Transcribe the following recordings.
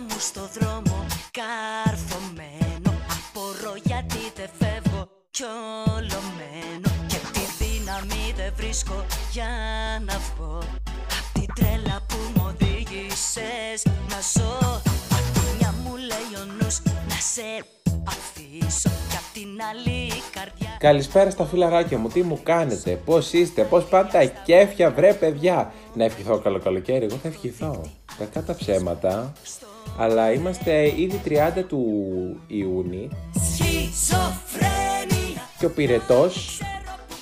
μου στο δρόμο καρφωμένο. Απορώ γιατί δεν φεύγω κι ολωμένο Και τη δύναμη δεν βρίσκω για να βγω. Απ' την τρέλα που μου οδήγησες να ζω. Απ' τη μια μου λέει ο νους να σε αφήσω. Κι απ' την άλλη η καρδιά Καλησπέρα στα φιλαράκια μου, τι μου κάνετε, πώς είστε, πώς πάτε τα κέφια, βρε παιδιά. Να ευχηθώ καλό καλοκαίρι, εγώ θα ευχηθώ. Κακά τα ψέματα, αλλά είμαστε ήδη 30 του Ιούνιου Σχιζοφρένεια και ο πυρετός,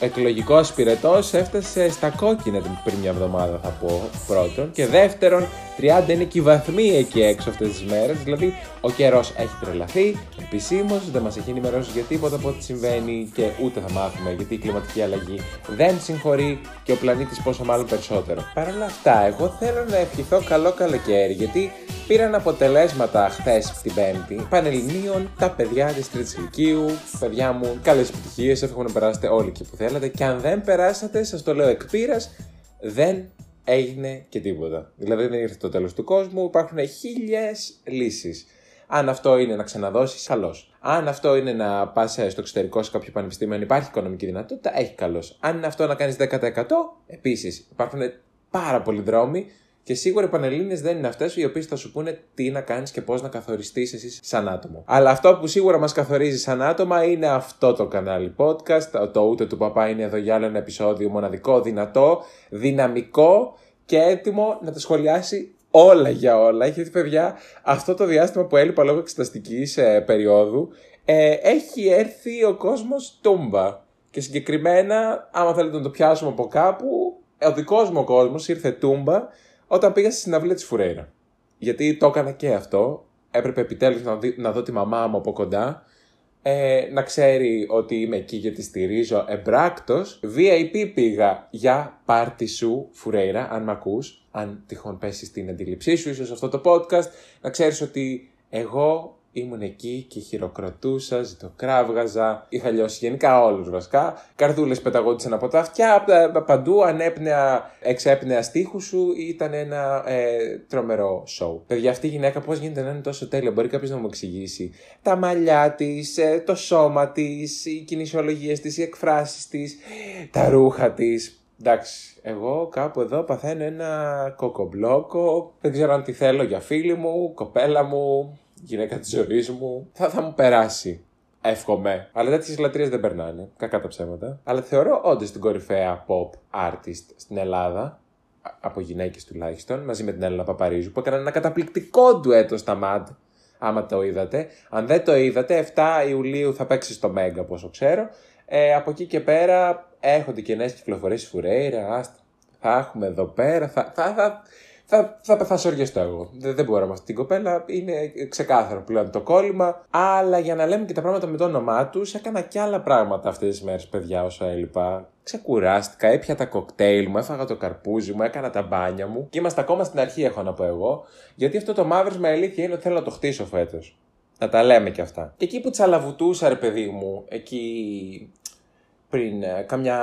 εκλογικό πυρετό, έφτασε στα κόκκινα την- πριν μια εβδομάδα θα πω πρώτον. Και δεύτερον, 30 είναι και οι βαθμοί εκεί έξω αυτές τις μέρες. Δηλαδή, ο καιρός έχει τρελαθεί επισήμως, δεν μας έχει ενημερώσει για τίποτα από ό,τι συμβαίνει και ούτε θα μάθουμε γιατί η κλιματική αλλαγή δεν συγχωρεί και ο πλανήτης πόσο μάλλον περισσότερο. Παρ' όλα αυτά, εγώ θέλω να ευχηθώ καλό καλοκαίρι γιατί πήραν αποτελέσματα χθες την Πέμπτη Πανελληνίων τα παιδιά της Τρίτης Ηλικίου. Παιδιά μου, καλές επιτυχίες. Εύχομαι να περάσετε όλοι εκεί που θέλατε. Και αν δεν περάσατε, σας το λέω εκ πείρας, δεν έγινε και τίποτα. Δηλαδή δεν ήρθε το τέλος του κόσμου. Υπάρχουν χίλιες λύσεις. Αν αυτό είναι να ξαναδώσεις, καλώς. Αν αυτό είναι να πας στο εξωτερικό σε κάποιο πανεπιστήμιο, αν υπάρχει οικονομική δυνατότητα, έχει καλώς. Αν είναι αυτό να κάνεις 10%, επίσης υπάρχουν πάρα πολλοί δρόμοι και σίγουρα οι πανελλήνιες δεν είναι αυτές οι οποίες θα σου πούνε τι να κάνεις και πώς να καθοριστείς εσύ σαν άτομο. Αλλά αυτό που σίγουρα μας καθορίζει σαν άτομα είναι αυτό το κανάλι podcast. Το ούτε του παπά είναι εδώ για άλλο ένα επεισόδιο μοναδικό, δυνατό, δυναμικό και έτοιμο να τα σχολιάσει όλα για όλα. Γιατί, παιδιά, αυτό το διάστημα που έλειπα λόγω εξεταστικής ε, περίοδου, ε, έχει έρθει ο κόσμος τούμπα. Και συγκεκριμένα, άμα θέλετε να το πιάσουμε από κάπου, ο δικός μου ο κόσμος ήρθε τούμπα όταν πήγα στη συναυλία της Φουρέιρα. Γιατί το έκανα και αυτό. Έπρεπε επιτέλους να, δει- να δω τη μαμά μου από κοντά. Ε, να ξέρει ότι είμαι εκεί και τη στηρίζω εμπράκτος. VIP πήγα για πάρτι σου, Φουρέιρα, αν μ' ακούς, αν τυχόν πέσεις στην αντίληψή σου, ίσως αυτό το podcast, να ξέρεις ότι εγώ ήμουν εκεί και χειροκροτούσα, ζητοκράβγαζα, είχα λιώσει γενικά όλους βασικά. Καρδούλες πεταγόντουσαν από τα αυτιά, πα- πα- παντού ανέπνεα, εξέπνεα στίχους σου, ήταν ένα ε, τρομερό show. Παιδιά, αυτή η γυναίκα πώς γίνεται να είναι τόσο τέλεια, μπορεί κάποιος να μου εξηγήσει. Τα μαλλιά της, ε, το σώμα της, οι κινησιολογίες της, οι εκφράσεις της, τα ρούχα της. Εντάξει, εγώ κάπου εδώ παθαίνω ένα κοκομπλόκο. Δεν ξέρω αν τη θέλω για φίλη μου, κοπέλα μου, γυναίκα της ζωής μου. Θα, θα μου περάσει. Εύχομαι. Αλλά τέτοιες λατρείες δεν περνάνε. Κακά τα ψέματα. Αλλά θεωρώ όντως την κορυφαία pop artist στην Ελλάδα. α- Από γυναίκες τουλάχιστον, μαζί με την Έλληνα Παπαρίζου, που έκαναν ένα καταπληκτικό ντουέτο στα MAD. Άμα το είδατε. Αν δεν το είδατε, 7 Ιουλίου θα παίξει στο Μέγκα, πόσο ξέρω. Ε, από εκεί και πέρα έρχονται και νέες κυκλοφορίες Φουρέιρα. Άστα. Θα έχουμε εδώ πέρα. Θα, θα, θα, θα, θα, θα σοριαστώ εγώ. Δεν, δεν μπορώ με αυτή την κοπέλα. Είναι ξεκάθαρο πλέον το κόλλημα. Αλλά για να λέμε και τα πράγματα με το όνομά τους, έκανα και άλλα πράγματα αυτές τις μέρες, παιδιά, όσο έλειπα. Ξεκουράστηκα, έπια τα κοκτέιλ μου, έφαγα το καρπούζι μου, έκανα τα μπάνια μου. Και είμαστε ακόμα στην αρχή, έχω να πω εγώ. Γιατί αυτό το μαύρισμα αλήθεια είναι ότι θέλω να το χτίσω φέτος. Να τα λέμε και αυτά. Και εκεί που τσαλαβουτούσα, ρε παιδί μου, εκεί πριν ε, καμιά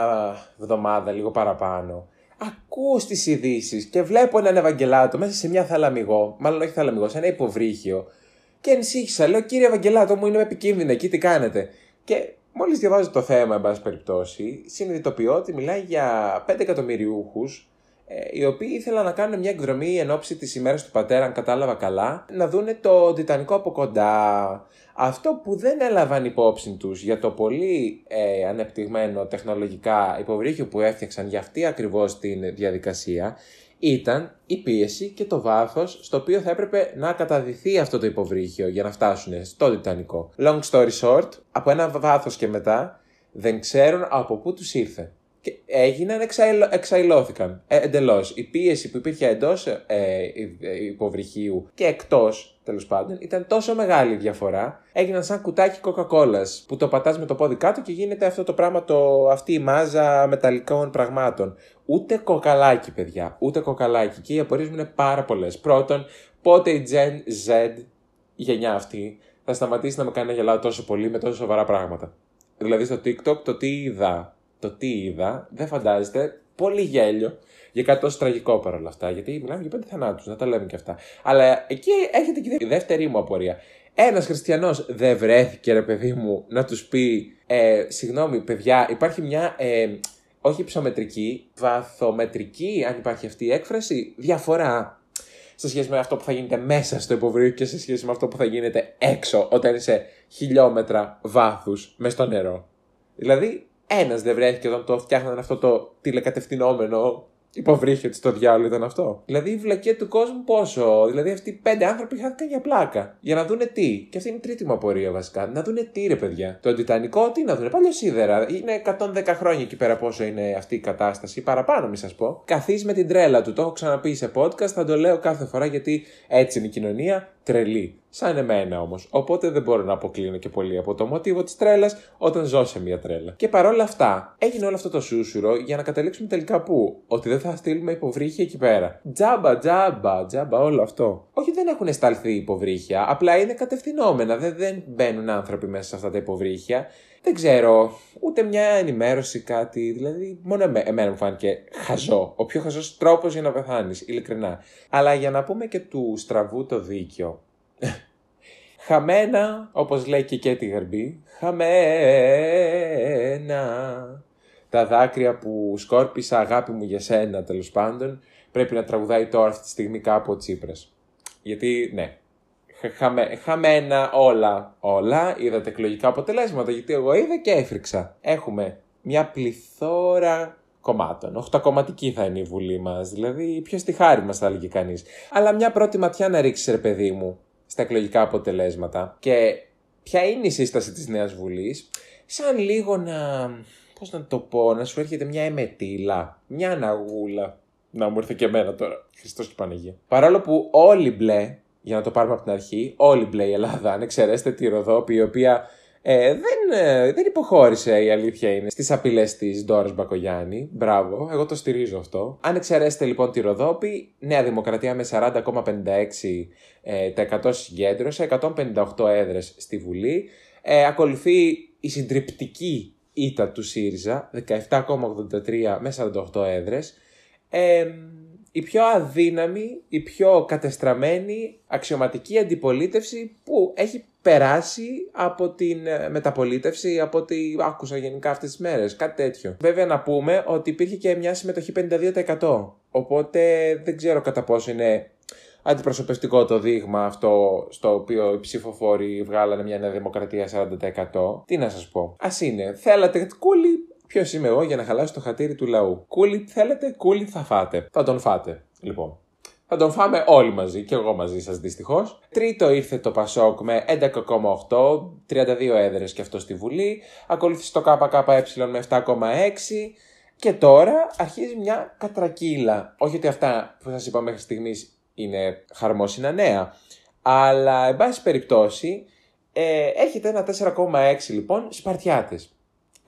εβδομάδα, λίγο παραπάνω, ακούω στις ειδήσεις και βλέπω έναν Ευαγγελάτο μέσα σε μια θαλαμιγό, μάλλον όχι θαλαμιγό, σε ένα υποβρύχιο. Και ενσύχησα, λέω κύριε Ευαγγελάτο μου είναι επικίνδυνο εκεί, τι κάνετε; Και μόλις διαβάζω το θέμα, εν πάση περιπτώσει, συνειδητοποιώ ότι μιλάει για 5 εκατομμυριούχους ε, οι οποίοι ήθελαν να κάνουν μια εκδρομή εν ώψη της ημέρας του πατέρα, αν κατάλαβα καλά, να δούνε το Τιτανικό από κοντά. Αυτό που δεν έλαβαν υπόψη τους για το πολύ ε, ανεπτυγμένο τεχνολογικά υποβρύχιο που έφτιαξαν για αυτή ακριβώς την διαδικασία ήταν η πίεση και το βάθος στο οποίο θα έπρεπε να καταδυθεί αυτό το υποβρύχιο για να φτάσουν στο Τιτανικό. Long story short, από ένα βάθος και μετά δεν ξέρουν από πού τους ήρθε. Και έγιναν, εξαϊλω, εξαϊλώθηκαν ε, εντελώς. Η πίεση που υπήρχε εντός ε, ε, υποβρυχίου και εκτός, τέλος πάντων, ήταν τόσο μεγάλη η διαφορά. Έγιναν σαν κουτάκι Coca-Cola που το πατάς με το πόδι κάτω και γίνεται αυτό το πράγμα, το, αυτή η μάζα μεταλλικών πραγμάτων. Ούτε κοκαλάκι, παιδιά, ούτε κοκαλάκι. Και οι απορίες μου είναι πάρα πολλές. Πρώτον, πότε η Gen Z, η γενιά αυτή, θα σταματήσει να με κάνει να γελάω τόσο πολύ με τόσο σοβαρά πράγματα. Δηλαδή στο TikTok το τι είδα το τι είδα, δεν φαντάζεστε, πολύ γέλιο. Για κάτι τόσο τραγικό παρόλα αυτά. Γιατί μιλάμε για πέντε θανάτους, να τα λέμε και αυτά. Αλλά εκεί έχετε και η δεύτερη μου απορία. Ένας χριστιανός δεν βρέθηκε, ρε παιδί μου, να τους πει: ε, Συγγνώμη, παιδιά, υπάρχει μια. Ε, όχι ψωμετρική, βαθομετρική, αν υπάρχει αυτή η έκφραση, διαφορά σε σχέση με αυτό που θα γίνεται μέσα στο υποβρύχιο και σε σχέση με αυτό που θα γίνεται έξω όταν είσαι χιλιόμετρα βάθους μες στο νερό. Δηλαδή, ένας δεν βρέθηκε όταν το φτιάχναν αυτό το τηλεκατευθυνόμενο υποβρύχιο της το διάλογο ήταν αυτό. Δηλαδή η βλακία του κόσμου πόσο. Δηλαδή αυτοί οι πέντε άνθρωποι χάθηκαν για πλάκα. Για να δούνε τι. Και αυτή είναι η τρίτη μου απορία βασικά. Να δούνε τι ρε παιδιά. Το αντιτανικό τι να δούνε. Παλιό σίδερα. Είναι 110 χρόνια εκεί πέρα πόσο είναι αυτή η κατάσταση. Παραπάνω μη σας πω. Καθείς με την τρέλα του. Το έχω ξαναπεί σε podcast. Θα το λέω κάθε φορά γιατί έτσι είναι η κοινωνία τρελή. Σαν εμένα όμως. Οπότε δεν μπορώ να αποκλίνω και πολύ από το μοτίβο της τρέλας όταν ζω σε μια τρέλα. Και παρόλα αυτά, έγινε όλο αυτό το σούσουρο για να καταλήξουμε τελικά πού; Ότι δεν θα στείλουμε υποβρύχια εκεί πέρα. Τζάμπα, τζάμπα, τζάμπα, όλο αυτό. Όχι, δεν έχουν σταλθεί υποβρύχια. Απλά είναι κατευθυνόμενα. Δεν, δεν μπαίνουν άνθρωποι μέσα σε αυτά τα υποβρύχια. Δεν ξέρω, ούτε μια ενημέρωση, κάτι. Δηλαδή, μόνο εμένα μου φάνηκε χαζό. Ο πιο χαζός τρόπος για να πεθάνεις, ειλικρινά. Αλλά για να πούμε και του στραβού το δίκιο. Χαμένα, όπως λέει και και τη Γαρμπή, χαμένα. Τα δάκρυα που σκόρπισα αγάπη μου για σένα τέλος πάντων πρέπει να τραγουδάει τώρα αυτή τη στιγμή κάπου ο Τσίπρας. Γιατί, ναι, χαμε, χαμένα όλα, όλα, είδατε εκλογικά αποτελέσματα, γιατί εγώ είδα και έφρυξα. Έχουμε μια πληθώρα κομμάτων. Οχτακομματική θα είναι η Βουλή μας. Δηλαδή, ποιος τη χάρη μας, θα έλεγε κανείς. Αλλά μια πρώτη ματιά να ρίξει, ρε παιδί μου, στα εκλογικά αποτελέσματα. Και ποια είναι η σύσταση της Νέας Βουλής, σαν λίγο να. Πώς να το πω, να σου έρχεται μια εμετήλα, μια αναγούλα. Να μου ήρθε και εμένα τώρα. Χριστός και Παναγία. Παρόλο που όλοι μπλε, για να το πάρουμε από την αρχή, όλοι μπλε η Ελλάδα, αν εξαιρέσετε τη Ροδόπη, η οποία ε, δεν, ε, δεν υποχώρησε η αλήθεια είναι στις απειλές της Ντόρα Μπακογιάννη. Μπράβο, εγώ το στηρίζω αυτό. Αν εξαιρέσετε λοιπόν τη Ροδόπη, Νέα Δημοκρατία με 40,56% ε, συγκέντρωσε, 158 έδρες στη Βουλή. Ε, ακολουθεί η συντριπτική ήττα του ΣΥΡΙΖΑ, 17,83 με 48 έδρες. Ε, η πιο αδύναμη, η πιο κατεστραμμένη αξιωματική αντιπολίτευση που έχει περάσει από την ε, μεταπολίτευση, από ό,τι άκουσα γενικά αυτές τις μέρες, κάτι τέτοιο. Βέβαια να πούμε ότι υπήρχε και μια συμμετοχή 52%. Οπότε δεν ξέρω κατά πόσο είναι αντιπροσωπευτικό το δείγμα αυτό στο οποίο οι ψηφοφόροι βγάλανε μια νέα δημοκρατία 40%. Τι να σας πω. Ας είναι. Θέλατε κούλι, Ποιος είμαι εγώ για να χαλάσω το χατήρι του λαού; Κούλι θέλετε, κούλι θα φάτε. Θα τον φάτε. Λοιπόν. Θα τον φάμε όλοι μαζί και εγώ μαζί σας δυστυχώς. Τρίτο ήρθε το Πασόκ με 11,8, 32 έδρες και αυτό στη Βουλή. Ακολούθησε το ΚΚΕ με 7,6. Και τώρα αρχίζει μια κατρακύλα. Όχι ότι αυτά που σας είπα μέχρι στιγμής είναι χαρμόσυνα νέα. Αλλά, εν πάση περιπτώσει, ε, έχετε ένα 4,6 λοιπόν Σπαρτιάτες.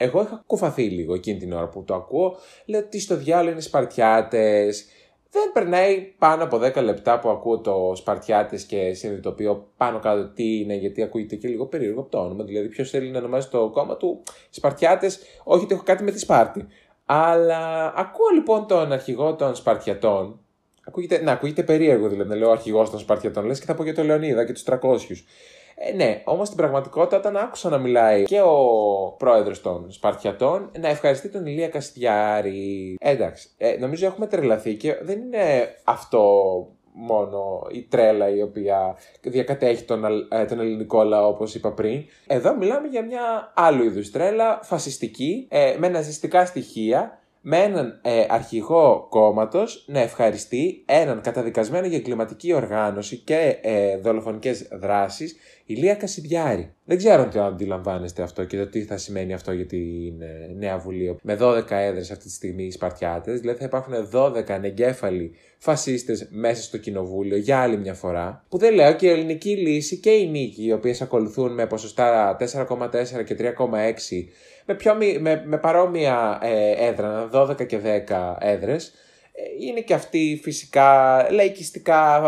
Εγώ είχα κουφαθεί λίγο εκείνη την ώρα που το ακούω. Λέω τι στο διάλογο είναι Σπαρτιάτες, δεν περνάει πάνω από 10 λεπτά που ακούω το Σπαρτιάτες και συνειδητοποιώ πάνω κάτω τι είναι, γιατί ακούγεται και λίγο περίεργο από το όνομα. Δηλαδή, ποιος θέλει να ονομάζει το κόμμα του Σπαρτιάτες, όχι ότι έχω κάτι με τη Σπάρτη. Αλλά ακούω λοιπόν τον αρχηγό των Σπαρτιατών. Ακούγεται, να, ακούγεται περίεργο δηλαδή να λέω αρχηγός των Σπαρτιατών, λες και θα πω για τον Λεωνίδα και τους 300. Ε, ναι, όμως στην πραγματικότητα όταν άκουσα να μιλάει και ο πρόεδρος των Σπαρτιατών να ευχαριστεί τον Ηλία Καστιάρη. εντάξει, ε, νομίζω έχουμε τρελαθεί και δεν είναι αυτό μόνο η τρέλα η οποία διακατέχει τον, ε, τον ελληνικό λαό όπως είπα πριν. Εδώ μιλάμε για μια άλλου είδους τρέλα, φασιστική, ε, με ναζιστικά στοιχεία με έναν ε, αρχηγό κόμματος να ευχαριστεί έναν καταδικασμένο για κλιματική οργάνωση και ε, δολοφονικές δράσεις, Ηλία Κασιδιάρη. Δεν ξέρω αν το αντιλαμβάνεστε αυτό και το τι θα σημαίνει αυτό για την ε, Νέα Βουλή. Με 12 έδρες αυτή τη στιγμή οι Σπαρτιάτες, δηλαδή θα υπάρχουν 12 ανεγκέφαλοι φασίστες μέσα στο κοινοβούλιο για άλλη μια φορά. Που δεν λέω και η ελληνική λύση και η νίκη, οι οποίες ακολουθούν με ποσοστά 4,4 και 3,6 με, πιο, με, με παρόμοια ε, έδρα, 12 και 10 έδρες, ε, είναι και αυτοί φυσικά λαϊκιστικά,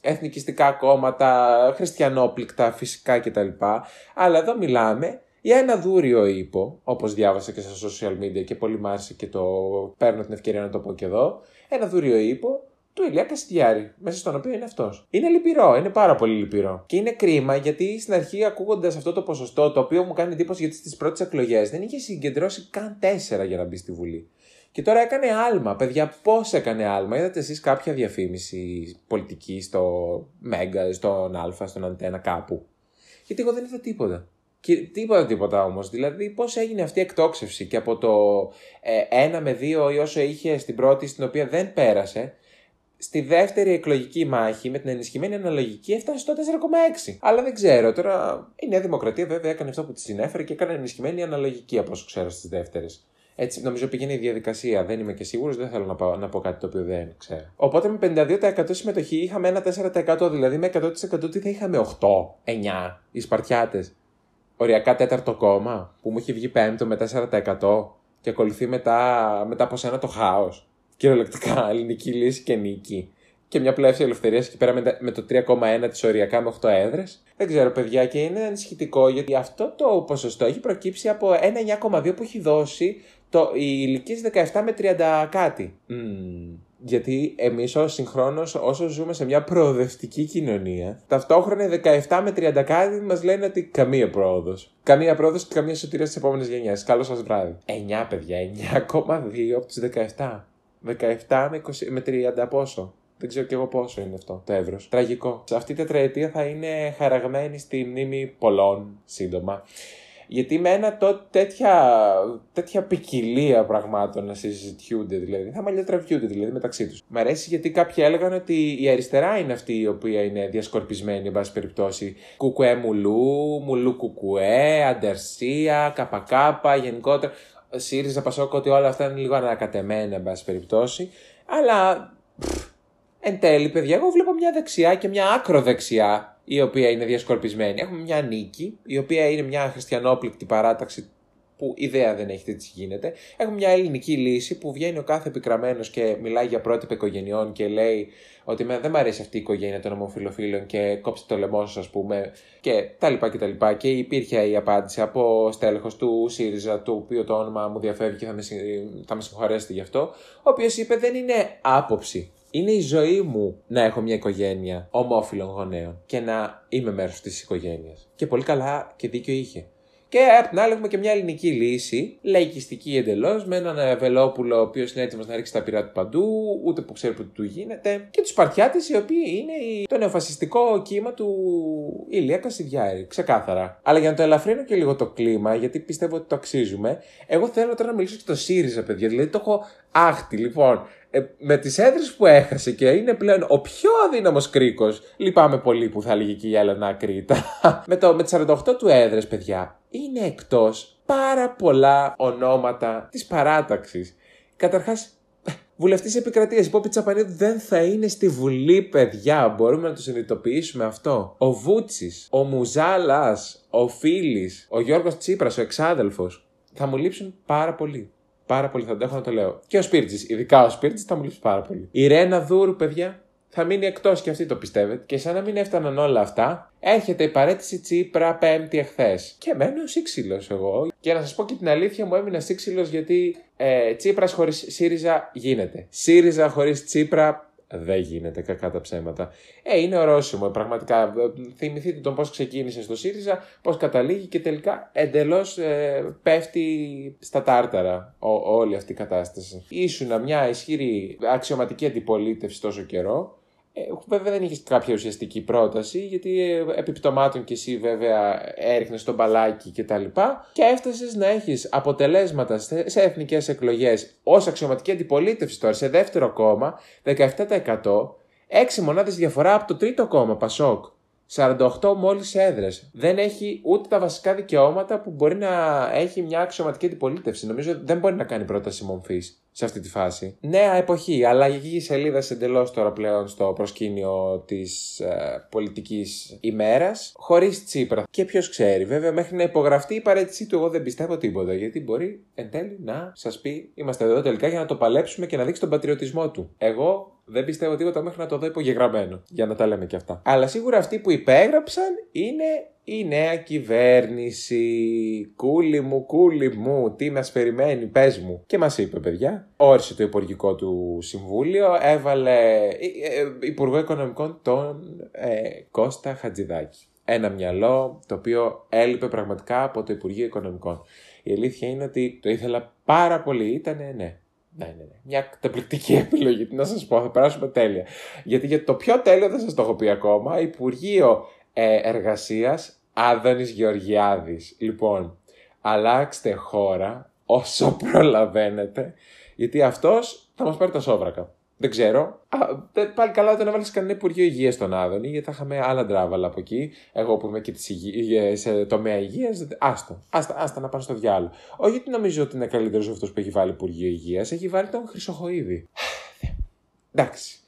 εθνικιστικά κόμματα, χριστιανόπληκτα φυσικά κτλ. Αλλά εδώ μιλάμε ή ένα δούριο ύπο, όπως διάβασα και στα social media και πολύ μ' άρεσε και το παίρνω την ευκαιρία να το πω και εδώ, ένα δούριο ύπο του Ηλία Κασιδιάρη, μέσα στον οποίο είναι αυτός. Είναι λυπηρό, είναι πάρα πολύ λυπηρό. Και είναι κρίμα γιατί στην αρχή ακούγοντας αυτό το ποσοστό, το οποίο μου κάνει εντύπωση γιατί στις πρώτες εκλογές δεν είχε συγκεντρώσει καν 4 για να μπει στη Βουλή. Και τώρα έκανε άλμα. Παιδιά, πώς έκανε άλμα. Είδατε εσείς κάποια διαφήμιση πολιτική στο Μέγκα, στον Α, στον Αντένα, κάπου; Γιατί εγώ δεν είδα τίποτα. Και τίποτα τίποτα όμως. Δηλαδή, πώς έγινε αυτή η εκτόξευση και από το ε, 1 με 2 ή όσο είχε στην πρώτη, στην οποία δεν πέρασε, στη δεύτερη εκλογική μάχη με την ενισχυμένη αναλογική έφτασε στο 4,6. Αλλά δεν ξέρω τώρα. Η Νέα Δημοκρατία βέβαια έκανε αυτό που της συνέφερε και έκανε ενισχυμένη αναλογική από όσο ξέρω στις δεύτερες. Έτσι νομίζω πήγαινε η διαδικασία. Δεν είμαι και σίγουρος, δεν θέλω να, πω, να πω κάτι το οποίο δεν ξέρω. Οπότε με 52% συμμετοχή είχαμε ένα 4%, δηλαδή με 100% τι θα είχαμε; 8, 9 οι Σπαρτιάτες. Οριακά τέταρτο κόμμα που μου έχει βγει πέμπτο με 4% και ακολουθεί μετά, μετά από σένα το χάος. Κυριολεκτικά ελληνική λύση και νίκη. Και μια πλεύση ελευθερίας εκεί πέρα με το 3,1 της οριακά με 8 έδρες. Δεν ξέρω, παιδιά, και είναι ανησυχητικό γιατί αυτό το ποσοστό έχει προκύψει από ένα 9,2 που έχει δώσει το, οι ηλικίε 17 με 30 κάτι. Mm. Γιατί εμείς ως συγχρόνως, όσο ζούμε σε μια προοδευτική κοινωνία, ταυτόχρονα οι 17 με 30 κάτι μας λένε ότι καμία πρόοδος. Καμία πρόοδος και καμία σωτηρία στις επόμενες γενιές. Καλό σας βράδυ. 9 παιδιά, 9,2 από τους 17. 17 με, 20, με 30 πόσο. Δεν ξέρω και εγώ πόσο είναι αυτό το εύρος. Τραγικό. Σε αυτή η τετραετία θα είναι χαραγμένη στη μνήμη πολλών σύντομα. Γιατί με ένα τότε τέτοια, τέτοια ποικιλία πραγμάτων να συζητιούνται, δηλαδή. Θα μαλλιοτραβιούνται δηλαδή μεταξύ τους. Μ' αρέσει γιατί κάποιοι έλεγαν ότι η αριστερά είναι αυτή η οποία είναι διασκορπισμένη, εν πάση περιπτώσει. Κουκουέ μουλού, μουλού κουκουέ, αντερσία, καπακάπα, γενικότερα. ΣΥΡΙΖΑ, Πασόκο, ότι όλα αυτά είναι λίγο ανακατεμένα, εν πάση περιπτώσει. Αλλά εν τέλει, παιδιά, εγώ βλέπω μια δεξιά και μια άκρο δεξιά η οποία είναι διασκορπισμένη. Έχουμε μια νίκη, η οποία είναι μια χριστιανόπληκτη παράταξη που ιδέα δεν έχει τι γίνεται. Έχουμε μια ελληνική λύση που βγαίνει ο κάθε επικραμένο και μιλάει για πρότυπα οικογενειών και λέει ότι δεν μου αρέσει αυτή η οικογένεια των ομοφυλοφίλων και κόψτε το λαιμό σας, ας πούμε, και τα λοιπά και τα λοιπά. Και υπήρχε η απάντηση από στέλεχος του ΣΥΡΙΖΑ, του οποίου το όνομα μου διαφεύγει και θα με, θα με συγχωρέσετε γι' αυτό, ο οποίος είπε δεν είναι άποψη είναι η ζωή μου να έχω μια οικογένεια ομόφυλων γονέων και να είμαι μέρος της οικογένειας. Και πολύ καλά και δίκιο είχε. Και απ' την άλλη έχουμε και μια ελληνική λύση, λαϊκιστική εντελώς, με έναν Βελόπουλο ο οποίος είναι έτοιμος να ρίξει τα πυρά του παντού, ούτε που ξέρει που του γίνεται. Και τους Σπαρτιάτε οι οποίοι είναι το νεοφασιστικό κύμα του Ηλία Κασιδιάρη, ξεκάθαρα. Αλλά για να το ελαφρύνω και λίγο το κλίμα, γιατί πιστεύω ότι το αξίζουμε, εγώ θέλω τώρα να μιλήσω και το ΣΥΡΙΖΑ, παιδιά. Δηλαδή το έχω άχτη, λοιπόν. Ε, με τις έδρες που έχασε και είναι πλέον ο πιο αδύναμος κρίκος. Λυπάμαι πολύ που θα έλεγε και η Έλενα Κρήτα. με, το, με τις 48 του έδρες, παιδιά, είναι εκτός πάρα πολλά ονόματα της παράταξης. Καταρχάς, Βουλευτής επικρατείας, η Πόπη Τσαπανίδου δεν θα είναι στη Βουλή, παιδιά. Μπορούμε να το συνειδητοποιήσουμε αυτό. Ο Βούτσι, ο Μουζάλας, ο Φίλης, ο Γιώργος Τσίπρας, ο εξάδελφος. Θα μου λείψουν πάρα πολύ. Πάρα πολύ θα αντέχω να το λέω. Και ο Σπίρτζης, ειδικά ο Σπίρτζης, θα μου λείψει πάρα πολύ. Η Ρένα Δούρου, παιδιά, θα μείνει εκτός και αυτή το πιστεύετε. Και σαν να μην έφταναν όλα αυτά, έρχεται η παρέτηση Τσίπρα πέμπτη εχθές. Και μένω σύξυλος εγώ. Και να σας πω και την αλήθεια, μου έμεινα σύξυλος γιατί ε, Τσίπρας χωρίς ΣΥΡΙΖΑ γίνεται. ΣΥΡΙΖΑ χωρίς Τσίπρα δεν γίνεται κακά τα ψέματα. Ε, είναι ορόσημο, πραγματικά. Ε, θυμηθείτε τον πώς ξεκίνησε στο ΣΥΡΙΖΑ, πώς καταλήγει και τελικά εντελώς ε, πέφτει στα τάρταρα όλη αυτή η κατάσταση. Ήσουνα μια ισχυρή αξιωματική αντιπολίτευση τόσο καιρό ε, βέβαια δεν είχες κάποια ουσιαστική πρόταση, γιατί ε, επιπτωμάτων κι εσύ βέβαια έριχνες τον μπαλάκι κτλ. Και, και έφτασες να έχεις αποτελέσματα σε εθνικές εκλογές ως αξιωματική αντιπολίτευση τώρα σε δεύτερο κόμμα 17%, 6 μονάδες διαφορά από το τρίτο κόμμα, Πασόκ. 48 μόλις έδρες. Δεν έχει ούτε τα βασικά δικαιώματα που μπορεί να έχει μια αξιωματική αντιπολίτευση. Νομίζω δεν μπορεί να κάνει πρόταση μομφής σε αυτή τη φάση. Νέα εποχή, αλλαγή σελίδα εντελώς τώρα πλέον στο προσκήνιο της ε, πολιτικής ημέρας, χωρίς τσίπρα. Και ποιος ξέρει, βέβαια, μέχρι να υπογραφτεί η παρέτησή του, εγώ δεν πιστεύω τίποτα. Γιατί μπορεί εν τέλει να σας πει: Είμαστε εδώ τελικά για να το παλέψουμε και να δείξει τον πατριωτισμό του. Εγώ δεν πιστεύω τίποτα μέχρι να το δω υπογεγραμμένο. Για να τα λέμε και αυτά. Αλλά σίγουρα αυτοί που υπέγραψαν είναι η νέα κυβέρνηση. Κούλι μου, κούλι μου, τι μας περιμένει, πες μου. Και μας είπε, παιδιά, όρισε το Υπουργικό του Συμβούλιο, έβαλε ε, ε, Υπουργό Οικονομικών τον ε, Κώστα Χατζηδάκη. Ένα μυαλό το οποίο έλειπε πραγματικά από το Υπουργείο Οικονομικών. Η αλήθεια είναι ότι το ήθελα πάρα πολύ, ήταν ναι, ναι, ναι, ναι. Μια καταπληκτική επιλογή. Τι να σας πω, θα περάσουμε τέλεια. Γιατί για το πιο τέλειο δεν σας το έχω πει ακόμα. Υπουργείο ε, Εργασίας Άδωνης Γεωργιάδης. Λοιπόν, αλλάξτε χώρα όσο προλαβαίνετε. Γιατί αυτός θα μας πάρει τα σόβρακα. Δεν ξέρω. Α, πάλι καλά δεν έβαλες κανένα Υπουργείο Υγείας στον Άδωνη, γιατί θα είχαμε άλλα ντράβαλα από εκεί. Εγώ που είμαι και της υγεία, σε τομέα υγείας. Άστο. Άστα, άστα να πάω στο διάλογο. Όχι γιατί νομίζω ότι είναι καλύτερος αυτός που έχει βάλει Υπουργείο Υγείας, έχει βάλει τον Χρυσοχοίδη. Εντάξει.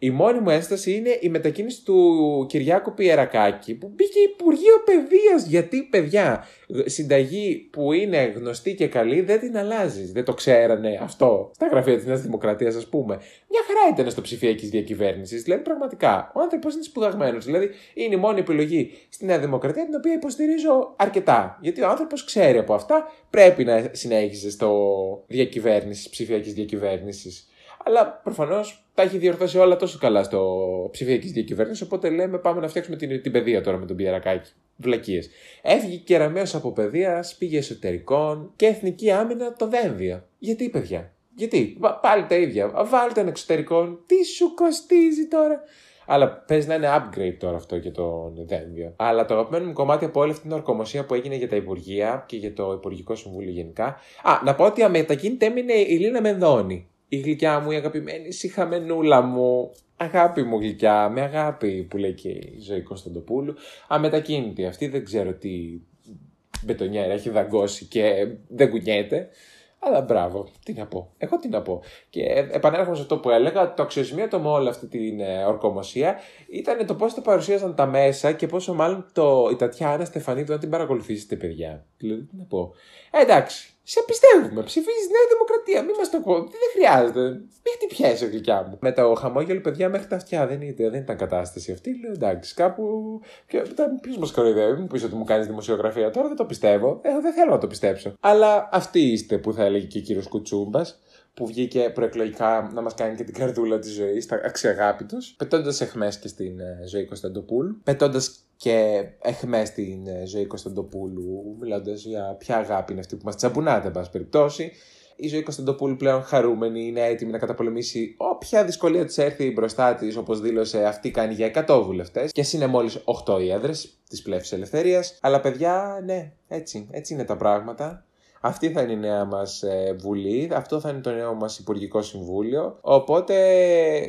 Η μόνη μου ένσταση είναι η μετακίνηση του Κυριάκου Πιερακάκη που μπήκε Υπουργείο Παιδείας. Γιατί, παιδιά, συνταγή που είναι γνωστή και καλή δεν την αλλάζεις. Δεν το ξέρανε αυτό στα γραφεία της Νέας Δημοκρατίας, ας πούμε. Μια χαρά ήταν στο ψηφιακής διακυβέρνησης. Δηλαδή, πραγματικά, ο άνθρωπος είναι σπουδαγμένος. Δηλαδή, είναι η μόνη επιλογή στη Νέα Δημοκρατία την οποία υποστηρίζω αρκετά. Γιατί ο άνθρωπος ξέρει από αυτά, πρέπει να συνέχιζε στο διακυβέρνηση, ψηφιακής διακυβέρνησης. Αλλά προφανώς τα έχει διορθώσει όλα τόσο καλά στο ψηφιακής διακυβέρνησης. Οπότε λέμε πάμε να φτιάξουμε την, την παιδεία τώρα με τον Πιερακάκη. Βλακίες. Έφυγε κεραμαίο από παιδείας, πήγε εσωτερικών και εθνική άμυνα το δένδια. Γιατί, παιδιά, γιατί, πάλι τα ίδια. Βάλτε ένα εξωτερικό. Τι σου κοστίζει τώρα; Αλλά παίζει να είναι upgrade τώρα αυτό για τον Δένδια. Αλλά το αγαπημένο μου κομμάτι από όλη αυτή την ορκομοσία που έγινε για τα Υπουργεία και για το Υπουργικό Συμβούλιο γενικά. Α, να πω ότι αμετακίνητα έμεινε η Λίνα Μενδώνη η γλυκιά μου, η αγαπημένη σιχαμενούλα μου. Αγάπη μου γλυκιά, με αγάπη που λέει και η ζωή Κωνσταντοπούλου. Αμετακίνητη αυτή, δεν ξέρω τι μπετονιέρα έχει δαγκώσει και δεν κουνιέται. Αλλά μπράβο, τι να πω. Εγώ τι να πω. Και επανέρχομαι σε αυτό που έλεγα, το αξιοσημείωτο με όλη αυτή την ε, ορκομοσία ήταν το πώς το παρουσίαζαν τα μέσα και πόσο μάλλον το, η Τατιάνα Στεφανίδου να την παρακολουθήσετε, παιδιά. Δηλαδή, τι να πω. Ε, εντάξει, σε πιστεύουμε. Ψηφίζεις Νέα Δημοκρατία. Μην μας το πω. Δεν χρειάζεται. Μην χτυπιέσαι, γλυκιά μου. Με το χαμόγελο, παιδιά, μέχρι τα αυτιά δεν ήταν, δεν ήταν κατάσταση αυτή. Λέω εντάξει, κάπου. Ποιο μας κοροϊδεύει, μου πεις ότι μου κάνεις δημοσιογραφία τώρα, δεν το πιστεύω. Ε, δεν θέλω να το πιστέψω. Αλλά αυτοί είστε που θα έλεγε και ο κύριος Κουτσούμπας που βγήκε προεκλογικά να μας κάνει και την καρδούλα της ζωής, τα αξιαγάπητος, πετώντας εχμές και στην ε, ζωή Κωνσταντοπούλου, πετώντας και εχμές στην ε, ζωή Κωνσταντοπούλου, μιλώντας για ποια αγάπη είναι αυτή που μας τσαμπουνάτε, εν πάση περιπτώσει. Η ζωή Κωνσταντοπούλου πλέον χαρούμενη, είναι έτοιμη να καταπολεμήσει όποια δυσκολία της έρθει μπροστά της, όπως δήλωσε αυτή κάνει για 100 βουλευτές. Και είναι μόλις 8 οι έδρες της πλεύσης ελευθερίας. Αλλά παιδιά, ναι, έτσι, έτσι είναι τα πράγματα. Αυτή θα είναι η νέα μας ε, βουλή, αυτό θα είναι το νέο μας Υπουργικό Συμβούλιο. Οπότε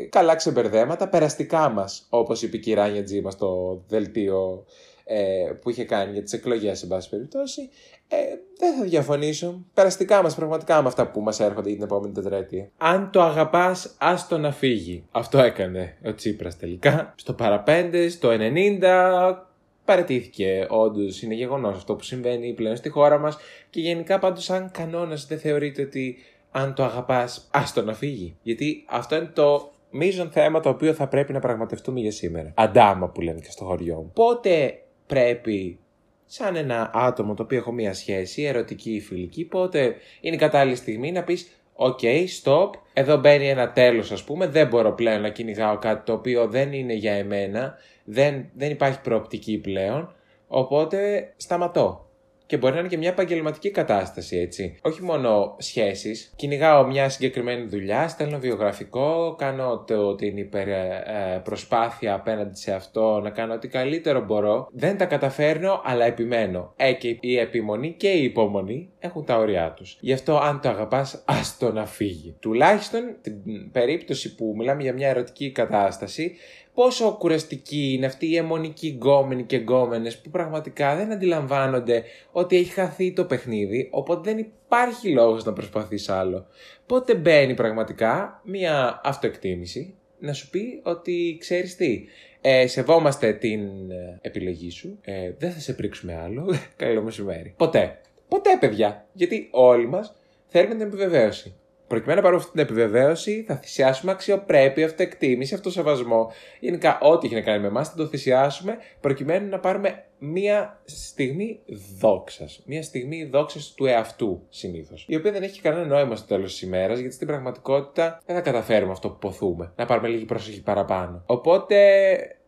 καλά ξεμπερδέματα, περαστικά μας, όπως είπε η κυρία Τζίμα στο δελτίο ε, που είχε κάνει για τις εκλογές, σε πάση περιπτώσει. Ε, δεν θα διαφωνήσω. Περαστικά μας, πραγματικά με αυτά που μας έρχονται για την επόμενη τετραετία. Αν το αγαπάς, άστο να φύγει. Αυτό έκανε ο Τσίπρας τελικά. Στο παραπέντε, στο 90, παρατήθηκε. Όντως είναι γεγονός αυτό που συμβαίνει πλέον στη χώρα μας και γενικά πάντως, σαν κανόνας, δεν θεωρείται ότι αν το αγαπάς, άστο να φύγει. Γιατί αυτό είναι το μείζον θέμα το οποίο θα πρέπει να πραγματευτούμε για σήμερα. Αντάμα που λένε και στο χωριό μου. Πότε πρέπει σαν ένα άτομο το οποίο έχω μία σχέση, ερωτική ή φιλική, πότε είναι η κατάλληλη στιγμή να πεις OK, okay, stop. Εδώ μπαίνει ένα τέλος ας πούμε. Δεν μπορώ πλέον να κυνηγάω κάτι το οποίο δεν είναι για εμένα δεν, δεν υπάρχει προοπτική πλέον, οπότε σταματώ. Και μπορεί να είναι και μια επαγγελματική κατάσταση, έτσι. Όχι μόνο σχέσεις. Κυνηγάω μια συγκεκριμένη δουλειά, στέλνω βιογραφικό, κάνω το, την υπερπροσπάθεια ε, απέναντι σε αυτό, να κάνω ό,τι καλύτερο μπορώ. Δεν τα καταφέρνω, αλλά επιμένω. Ε, και η επιμονή και η υπομονή έχουν τα όρια τους. Γι' αυτό, αν το αγαπάς, άστο να φύγει. Τουλάχιστον την περίπτωση που μιλάμε για μια ερωτική κατάσταση, πόσο κουραστική είναι αυτή η αιμονική γκόμενοι και γκόμενες που πραγματικά δεν αντιλαμβάνονται ότι έχει χαθεί το παιχνίδι, οπότε δεν υπάρχει λόγος να προσπαθείς άλλο. Πότε μπαίνει πραγματικά μια αυτοεκτίμηση να σου πει ότι ξέρεις τι, ε, σεβόμαστε την ε, επιλογή σου, ε, δεν θα σε πρίξουμε άλλο, καλό μεσημέρι. Ποτέ. Ποτέ παιδιά, γιατί όλοι μας θέλουμε την επιβεβαίωση. Προκειμένου να πάρουμε αυτή την επιβεβαίωση, θα θυσιάσουμε αξιοπρέπεια, αυτοεκτίμηση, αυτοσεβασμό. Γενικά, ό,τι έχει να κάνει με εμάς, θα το θυσιάσουμε προκειμένου να πάρουμε μία στιγμή δόξας. Μία στιγμή δόξας του εαυτού συνήθως. Η οποία δεν έχει κανένα νόημα στο τέλος της ημέρας, γιατί στην πραγματικότητα δεν θα καταφέρουμε αυτό που ποθούμε. Να πάρουμε λίγη προσοχή παραπάνω. Οπότε,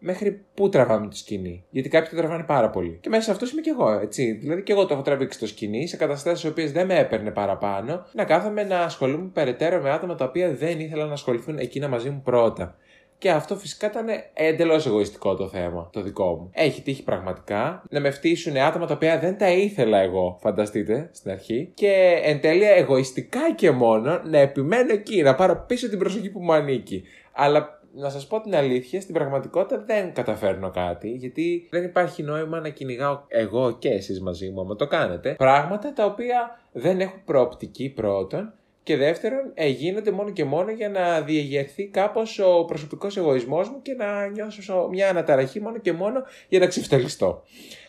μέχρι πού τραβάμε τη σκηνή. Γιατί κάποιοι το τραβάνε πάρα πολύ. Και μέσα σε αυτό είμαι κι εγώ, έτσι. Δηλαδή, και εγώ το έχω τραβήξει το σκηνή σε καταστάσεις οι οποίες δεν με έπαιρνε παραπάνω, να κάθομαι να ασχολούμαι περαιτέρω με άτομα τα οποία δεν ήθελα να ασχοληθούν εκείνα μαζί μου πρώτα. Και αυτό φυσικά ήταν εντελώς εγωιστικό το θέμα, το δικό μου. Έχει τύχει πραγματικά να με φτύσουν άτομα τα οποία δεν τα ήθελα εγώ, φανταστείτε, στην αρχή. Και εν τέλει εγωιστικά και μόνο να επιμένω εκεί, να πάρω πίσω την προσοχή που μου ανήκει. Αλλά να σας πω την αλήθεια, στην πραγματικότητα δεν καταφέρνω κάτι, γιατί δεν υπάρχει νόημα να κυνηγάω εγώ και εσείς μαζί μου, άμα το κάνετε. Πράγματα τα οποία δεν έχουν προοπτική πρώτον και δεύτερον, ε, γίνονται μόνο και μόνο για να διεγερθεί κάπως ο προσωπικός εγωισμός μου και να νιώσω μια αναταραχή μόνο και μόνο για να ξεφτελιστώ.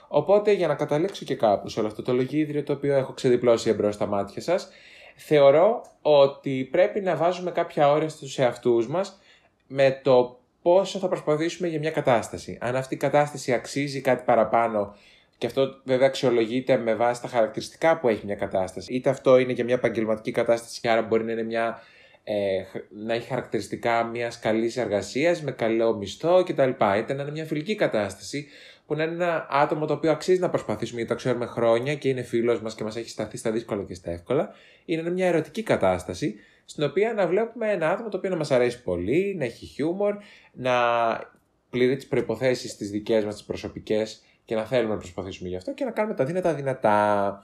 Οπότε, για να καταλήξω και κάπου σε όλο αυτό το λογίδριο το οποίο έχω ξεδιπλώσει εμπρός στα μάτια σας, θεωρώ ότι πρέπει να βάζουμε κάποια όρια στους εαυτούς μας με το πόσο θα προσπαθήσουμε για μια κατάσταση. Αν αυτή η κατάσταση αξίζει κάτι παραπάνω και αυτό βέβαια αξιολογείται με βάση τα χαρακτηριστικά που έχει μια κατάσταση. Είτε αυτό είναι για μια επαγγελματική κατάσταση και άρα μπορεί να είναι μια. Ε, να έχει χαρακτηριστικά μιας καλής εργασίας με καλό μισθό κτλ. Είτε να είναι μια φιλική κατάσταση που να είναι ένα άτομο το οποίο αξίζει να προσπαθήσουμε γιατί το ξέρουμε χρόνια και είναι φίλος μας και μας έχει σταθεί στα δύσκολα και στα εύκολα. Είναι μια ερωτική κατάσταση στην οποία να βλέπουμε ένα άτομο το οποίο να μας αρέσει πολύ, να έχει χιούμορ, να πληρεί τις προποθέσει τις δικές μας, τις προσωπικές και να θέλουμε να προσπαθήσουμε γι' αυτό και να κάνουμε τα δύνατα δυνατά.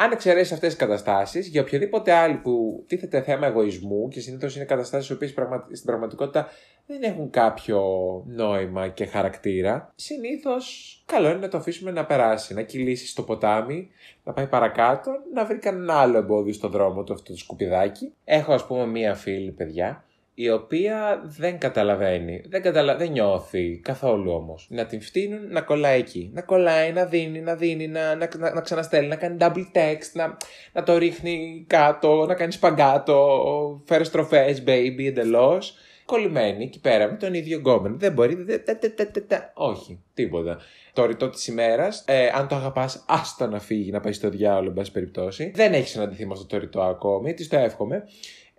Αν εξαιρέσεις αυτές τις καταστάσεις, για οποιοδήποτε άλλη που τίθεται θέμα εγωισμού και συνήθως είναι καταστάσεις οι οποίες στην πραγματικότητα δεν έχουν κάποιο νόημα και χαρακτήρα, συνήθως καλό είναι να το αφήσουμε να περάσει, να κυλήσει στο ποτάμι, να πάει παρακάτω, να βρει κανένα άλλο εμπόδιο στο δρόμο του αυτό το σκουπιδάκι. Έχω ας πούμε μία φίλη, παιδιά, η οποία δεν καταλαβαίνει, δεν, καταλα... δεν νιώθει καθόλου όμως. Να την φτύνουν να κολλάει εκεί. Να κολλάει, να δίνει, να δίνει, να, να, να, να ξαναστέλνει, να κάνει double text, να, να το ρίχνει κάτω, να κάνει σπαγκάτο, φέρες στροφέ, baby, εντελώς. Κολλημένη εκεί πέρα με τον ίδιο γκόμενο. Δεν μπορεί, δε, όχι, τίποτα. Το ρητό της ημέρας, ε, αν το αγαπάς, άστο να φύγει, να πάει στο διάολο, εν πάση περιπτώσει. Δεν έχεις συναντηθεί με αυτό το ρητό ακόμη, της το εύχομαι.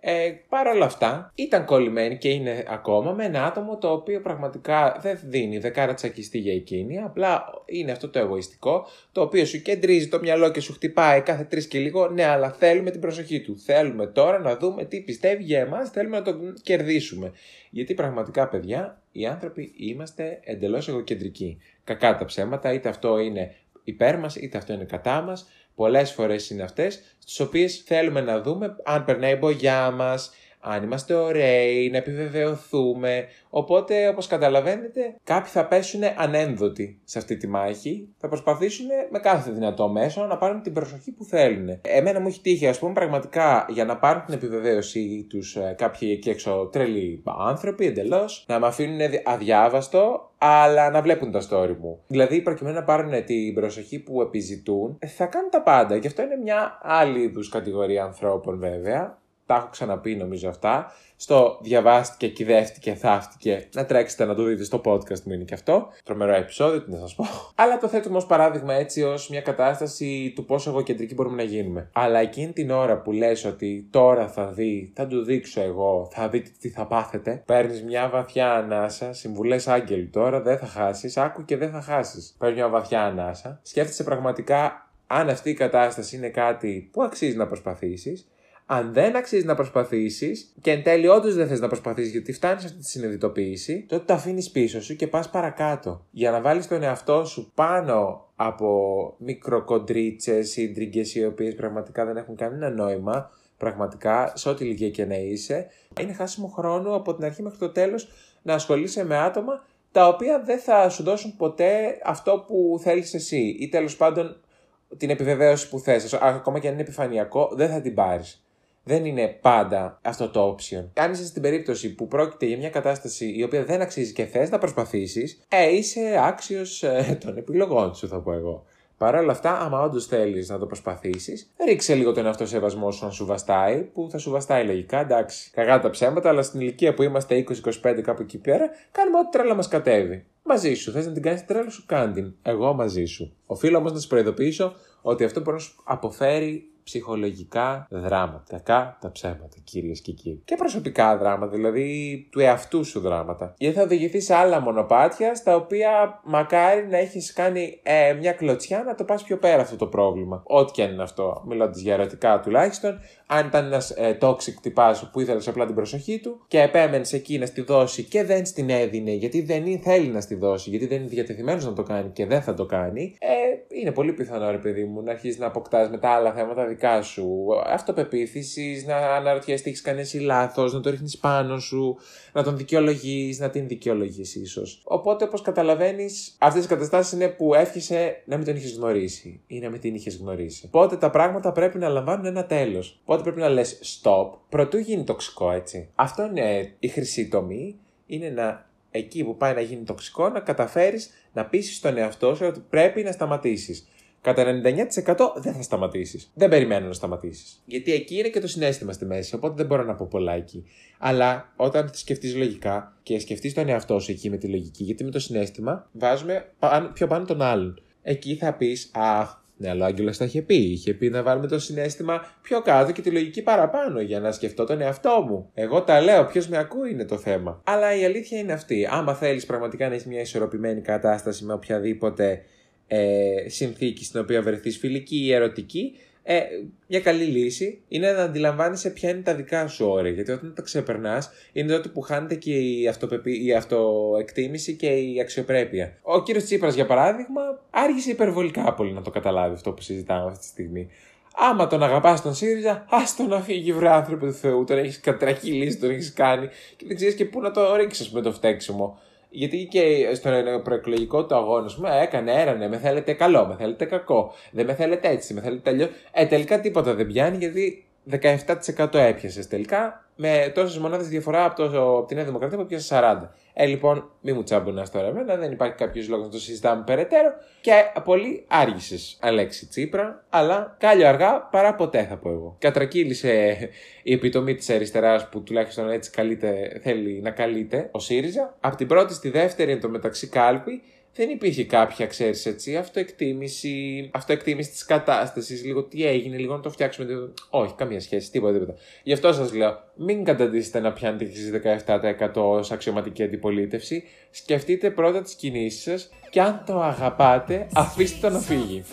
Ε, Παρ' όλα αυτά, ήταν κολλημένη και είναι ακόμα με ένα άτομο το οποίο πραγματικά δεν δίνει δεκάρα τσακιστή για εκείνη. Απλά είναι αυτό το εγωιστικό, το οποίο σου κεντρίζει το μυαλό και σου χτυπάει κάθε τρεις και λίγο. Ναι, αλλά θέλουμε την προσοχή του. Θέλουμε τώρα να δούμε τι πιστεύει για εμάς, θέλουμε να τον κερδίσουμε. Γιατί πραγματικά, παιδιά, οι άνθρωποι είμαστε εντελώς εγωκεντρικοί. Κακά τα ψέματα, είτε αυτό είναι υπέρ μας, είτε αυτό είναι κατά μας. Πολλές φορές είναι αυτές, στις οποίες θέλουμε να δούμε αν περνάει η μπογιά μας, αν είμαστε ωραίοι, να επιβεβαιωθούμε. Οπότε, όπως καταλαβαίνετε, κάποιοι θα πέσουν ανένδοτοι σε αυτή τη μάχη. Θα προσπαθήσουν με κάθε δυνατό μέσο να πάρουν την προσοχή που θέλουν. Εμένα μου έχει τύχει, ας πούμε, πραγματικά για να πάρουν την επιβεβαίωσή τους ε, κάποιοι εκεί έξω τρελοί άνθρωποι εντελώς, να με αφήνουν αδιάβαστο, αλλά να βλέπουν τα story μου. Δηλαδή, προκειμένου να πάρουν την προσοχή που επιζητούν, θα κάνουν τα πάντα. Και αυτό είναι μια άλλη είδους κατηγορία ανθρώπων, βέβαια τα έχω ξαναπεί νομίζω αυτά. Στο διαβάστηκε, κυδεύτηκε, θαύτηκε. Να τρέξετε να το δείτε στο podcast μου είναι και αυτό. Τρομερό επεισόδιο, τι να σας πω. Αλλά το θέτουμε ως παράδειγμα έτσι ως μια κατάσταση του πόσο εγωκεντρικοί μπορούμε να γίνουμε. Αλλά εκείνη την ώρα που λες ότι τώρα θα δει, θα του δείξω εγώ, θα δείτε τι θα πάθετε, παίρνεις μια βαθιά ανάσα, συμβουλές άγγελοι τώρα, δεν θα χάσεις, άκου και δεν θα χάσεις. Παίρνεις μια βαθιά ανάσα, σκέφτεσαι πραγματικά αν αυτή η κατάσταση είναι κάτι που αξίζει να προσπαθήσεις αν δεν αξίζει να προσπαθήσεις και εν τέλει όντως δεν θες να προσπαθήσεις γιατί φτάνεις σε αυτή τη συνειδητοποίηση, τότε το αφήνεις πίσω σου και πας παρακάτω. Για να βάλεις τον εαυτό σου πάνω από μικροκοντρίτσες, σύντριγγε οι οποίες πραγματικά δεν έχουν κανένα νόημα, πραγματικά σε ό,τι ηλικία και να είσαι, είναι χάσιμο χρόνο από την αρχή μέχρι το τέλος να ασχολείσαι με άτομα τα οποία δεν θα σου δώσουν ποτέ αυτό που θέλεις εσύ ή τέλος πάντων την επιβεβαίωση που θες. Ακόμα και αν είναι επιφανειακό, δεν θα την πάρεις δεν είναι πάντα αυτό το option. Αν είσαι στην περίπτωση που πρόκειται για μια κατάσταση η οποία δεν αξίζει και θες να προσπαθήσεις, ε, είσαι άξιος ε, των επιλογών σου, θα πω εγώ. Παρ' όλα αυτά, άμα όντως θέλεις να το προσπαθήσεις, ρίξε λίγο τον εαυτό σεβασμό σου να σου βαστάει, που θα σου βαστάει λογικά, εντάξει. Καγά τα ψέματα, αλλά στην ηλικία που είμαστε 20-25 κάπου εκεί πέρα, κάνουμε ό,τι τρέλα μας κατέβει. Μαζί σου. Θες να την κάνεις τρέλα σου, κάντιν. Εγώ μαζί σου. Οφείλω όμως να σα προειδοποιήσω ότι αυτό μπορεί να σου αποφέρει ψυχολογικά δράματα. Κακά τα ψέματα, κυρίες και κύριοι. Και προσωπικά δράματα, δηλαδή του εαυτού σου δράματα. Γιατί θα οδηγηθεί σε άλλα μονοπάτια, στα οποία μακάρι να έχεις κάνει ε, μια κλωτσιά να το πας πιο πέρα αυτό το πρόβλημα. Ό,τι και αν είναι αυτό, μιλώντας για ερωτικά τουλάχιστον. Αν ήταν ένας ε, toxic τυπάς που ήθελε απλά την προσοχή του και επέμενες εκεί να στη δώσει και δεν στην έδινε γιατί δεν θέλει να στη δώσει, γιατί δεν είναι διατεθειμένος να το κάνει και δεν θα το κάνει, ε, είναι πολύ πιθανό ρε παιδί μου να αρχίσεις να αποκτάς με τα άλλα θέματα δικά σου. Αυτοπεποίθησης, να αναρωτιέσαι τι έχεις κάνει εσύ λάθος, να το ρίχνεις πάνω σου, να τον δικαιολογείς, να την δικαιολογείς ίσως. Οπότε, όπως καταλαβαίνεις, αυτές οι καταστάσεις είναι που εύχεσαι να μην τον είχες γνωρίσει ή να μην την είχες γνωρίσει. Οπότε τα πράγματα πρέπει να λαμβάνουν ένα τέλος. Οπότε πρέπει να λες stop, προτού γίνει τοξικό έτσι. Αυτό είναι η χρυσή τομή, είναι να εκεί που πάει να γίνει τοξικό να καταφέρεις να πείσεις τον εαυτό σου ότι πρέπει να σταματήσεις. Κατά 99% δεν θα σταματήσεις. Δεν περιμένω να σταματήσεις. Γιατί εκεί είναι και το συνέστημα στη μέση, οπότε δεν μπορώ να πω πολλά εκεί. Αλλά όταν σκεφτείς λογικά και σκεφτείς τον εαυτό σου εκεί με τη λογική, γιατί με το συνέστημα βάζουμε πιο πάνω τον άλλον. Εκεί θα πεις, Αχ, ναι, αλλά ο Άγγελος τα είχε πει. Είχε πει να βάλουμε το συνέστημα πιο κάτω και τη λογική παραπάνω για να σκεφτώ τον εαυτό μου. Εγώ τα λέω, ποιος με ακούει είναι το θέμα. Αλλά η αλήθεια είναι αυτή. Άμα θέλεις πραγματικά να έχεις μια ισορροπημένη κατάσταση με οποιαδήποτε ε, συνθήκη στην οποία βρεθείς φιλική ή ερωτική, ε, μια καλή λύση είναι να αντιλαμβάνεσαι ποια είναι τα δικά σου όρια. Γιατί όταν τα ξεπερνάς, είναι τότε που χάνεται και η, αυτοπεπί... η αυτοεκτίμηση και η αξιοπρέπεια. Ο κύριος Τσίπρας, για παράδειγμα, άργησε υπερβολικά πολύ να το καταλάβει αυτό που συζητάμε αυτή τη στιγμή. Άμα τον αγαπάς τον ΣΥΡΙΖΑ, ας τον να φύγει, βρε άνθρωπο του Θεού. Τον έχεις κατρακυλήσει, τον έχεις κάνει και δεν ξέρεις και πού να το ρίξεις με το φταίξιμο. Γιατί και στον προεκλογικό του αγώνισμα έκανε, έρανε, με θέλετε καλό, με θέλετε κακό, δεν με θέλετε έτσι, με θέλετε αλλιώ. Ε, τελικά τίποτα δεν πιάνει γιατί 17% έπιασες τελικά με τόσες μονάδες διαφορά από, το, από τη Νέα Δημοκρατία που πιάσε 40. Ε, λοιπόν, μη μου τσάμπουνε τώρα εμένα, δεν υπάρχει κάποιος λόγος να το συζητάμε περαιτέρω. Και πολύ άργησες, Αλέξη Τσίπρα, αλλά κάλιο αργά παρά ποτέ θα πω εγώ. Κατρακύλησε η επιτομή της αριστεράς που τουλάχιστον έτσι καλείται, θέλει να καλείται ο ΣΥΡΙΖΑ. Από την πρώτη στη δεύτερη εν μεταξύ κάλπη δεν υπήρχε κάποια, ξέρεις έτσι, αυτοεκτίμηση, αυτοεκτίμηση της κατάστασης, λίγο τι έγινε, λίγο να το φτιάξουμε. Όχι, καμία σχέση, τίποτα, τίποτα. Γι' αυτό σας λέω, μην καταντήσετε να πιάνετε εσείς 17% ως αξιωματική αντιπολίτευση. Σκεφτείτε πρώτα τις κινήσεις σας και αν το αγαπάτε, αφήστε το να φύγει.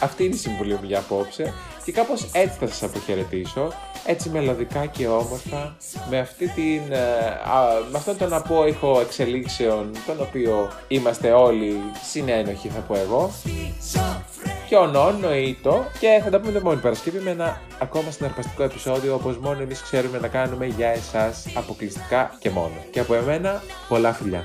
Αυτή είναι η συμβουλή μου για απόψε και κάπως έτσι θα σας αποχαιρετήσω έτσι μελωδικά και όμορφα με, αυτή την, ε, με αυτόν τον απόϊχο εξελίξεων τον οποίο είμαστε όλοι συνένοχοι θα πω εγώ. Ποιον νοήτο και θα τα πούμε την επόμενη Παρασκευή με ένα ακόμα συναρπαστικό επεισόδιο όπως μόνο εμείς ξέρουμε να κάνουμε για εσάς αποκλειστικά και μόνο. Και από εμένα πολλά φιλιά